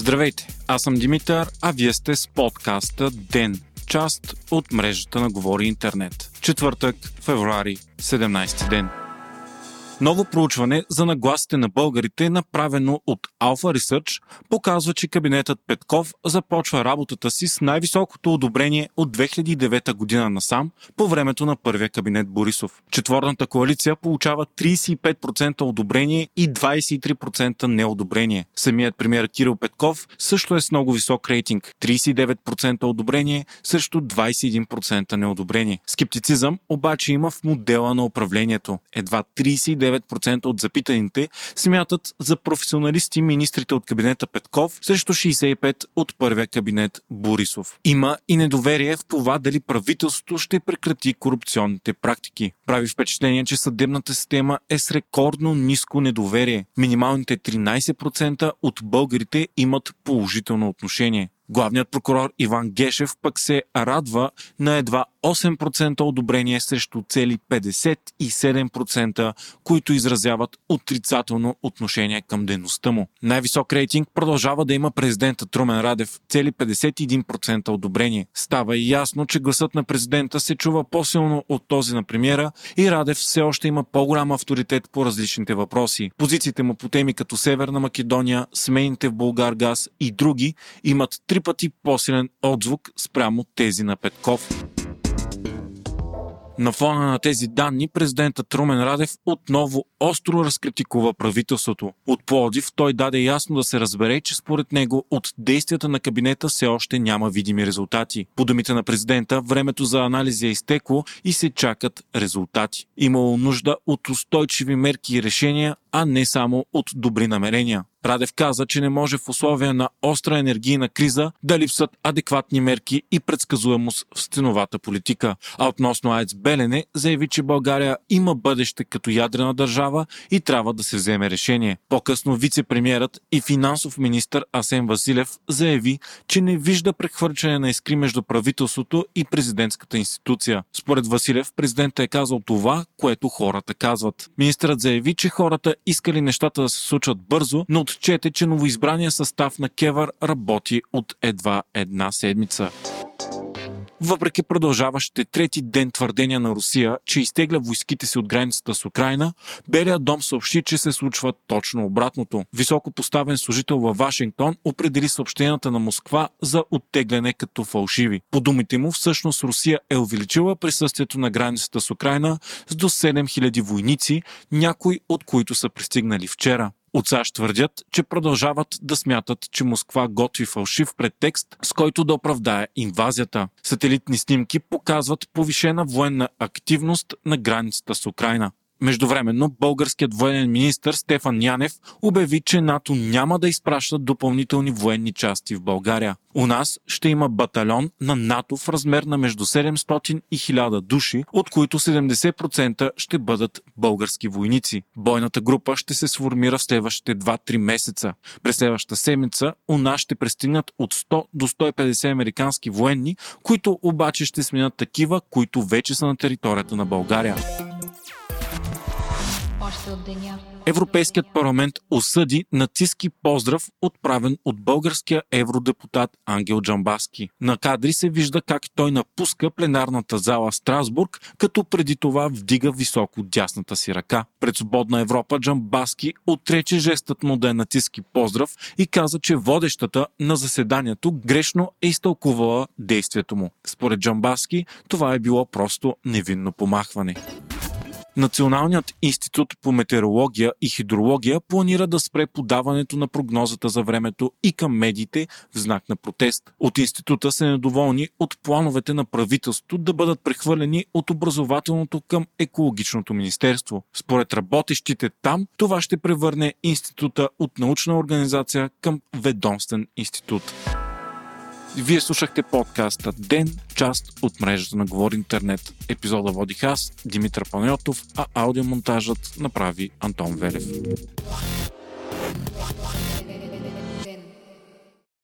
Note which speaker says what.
Speaker 1: Здравейте, аз съм Димитър, а вие сте с подкаста ДЕН, част от мрежата на Говори Интернет. Четвъртък, февруари, 17 ден. Ново проучване за нагласите на българите, направено от Alpha Research, показва, че кабинетът Петков започва работата си с най-високото одобрение от 2009 година насам по времето на първия кабинет Борисов. Четворната коалиция получава 35% одобрение и 23% неодобрение. Самият премьер Кирил Петков също е с много висок рейтинг 39% одобрение срещу 21% неодобрение. Скептицизъм обаче има в модела на управлението. Едва 39 69% от запитаните смятат за професионалисти министрите от кабинета Петков срещу 65% от първия кабинет Борисов. Има и недоверие в това дали правителството ще прекрати корупционните практики. Прави впечатление, че съдебната система е с рекордно ниско недоверие. Минималните 13% от българите имат положително отношение. Главният прокурор Иван Гешев пък се радва на едва 8% одобрение срещу цели 57%, които изразяват отрицателно отношение към дейността му. Най-висок рейтинг продължава да има президента Трумен Радев, цели 51% одобрение. Става и ясно, че гласът на президента се чува по-силно от този на премиера и Радев все още има по-голям авторитет по различните въпроси. Позициите му по теми като Северна Македония, смените в Българ газ и други имат три пъти по-силен отзвук спрямо тези на Петков. На фона на тези данни, президентът Трумен Радев отново остро разкритикува правителството. От Плодив той даде ясно да се разбере, че според него от действията на кабинета все още няма видими резултати. По думите на президента, времето за анализи е изтекло и се чакат резултати. Имало нужда от устойчиви мерки и решения, а не само от добри намерения. Радев каза, че не може в условия на остра енергийна криза да липсват адекватни мерки и предсказуемост в стеновата политика. А относно АЕЦ Белене заяви, че България има бъдеще като ядрена държава и трябва да се вземе решение. По-късно вице-премьерът и финансов министр Асен Василев заяви, че не вижда прехвърчане на искри между правителството и президентската институция. Според Василев, президентът е казал това, което хората казват. Министърът заяви, че хората искали нещата да се случват бързо, но отчете, че новоизбрания състав на Кевър работи от едва една седмица. Въпреки продължаващите трети ден твърдения на Русия, че изтегля войските си от границата с Украина, Белият дом съобщи, че се случва точно обратното. Високо поставен служител във Вашингтон определи съобщенията на Москва за оттегляне като фалшиви. По думите му, всъщност Русия е увеличила присъствието на границата с Украина с до 7000 войници, някои от които са пристигнали вчера. От САЩ твърдят, че продължават да смятат, че Москва готви фалшив предтекст, с който да оправдае инвазията. Сателитни снимки показват повишена военна активност на границата с Украина. Междувременно българският военен министр Стефан Янев обяви, че НАТО няма да изпращат допълнителни военни части в България. У нас ще има батальон на НАТО в размер на между 700 и 1000 души, от които 70% ще бъдат български войници. Бойната група ще се сформира в следващите 2-3 месеца. През следващата седмица у нас ще пристигнат от 100 до 150 американски военни, които обаче ще сменят такива, които вече са на територията на България от деня. Европейският парламент осъди нацистски поздрав, отправен от българския евродепутат Ангел Джамбаски. На кадри се вижда как той напуска пленарната зала Страсбург, като преди това вдига високо дясната си ръка. Пред свободна Европа Джамбаски отрече жестът му да е нацистски поздрав и каза, че водещата на заседанието грешно е изтълкувала действието му. Според Джамбаски това е било просто невинно помахване. Националният институт по метеорология и хидрология планира да спре подаването на прогнозата за времето и към медиите в знак на протест. От института са недоволни от плановете на правителството да бъдат прехвърлени от образователното към екологичното министерство. Според работещите там, това ще превърне института от научна организация към ведомствен институт. Вие слушахте подкаста Ден, част от мрежата на Говори Интернет. Епизода водих аз, Димитър Панайотов, а аудиомонтажът направи Антон Велев.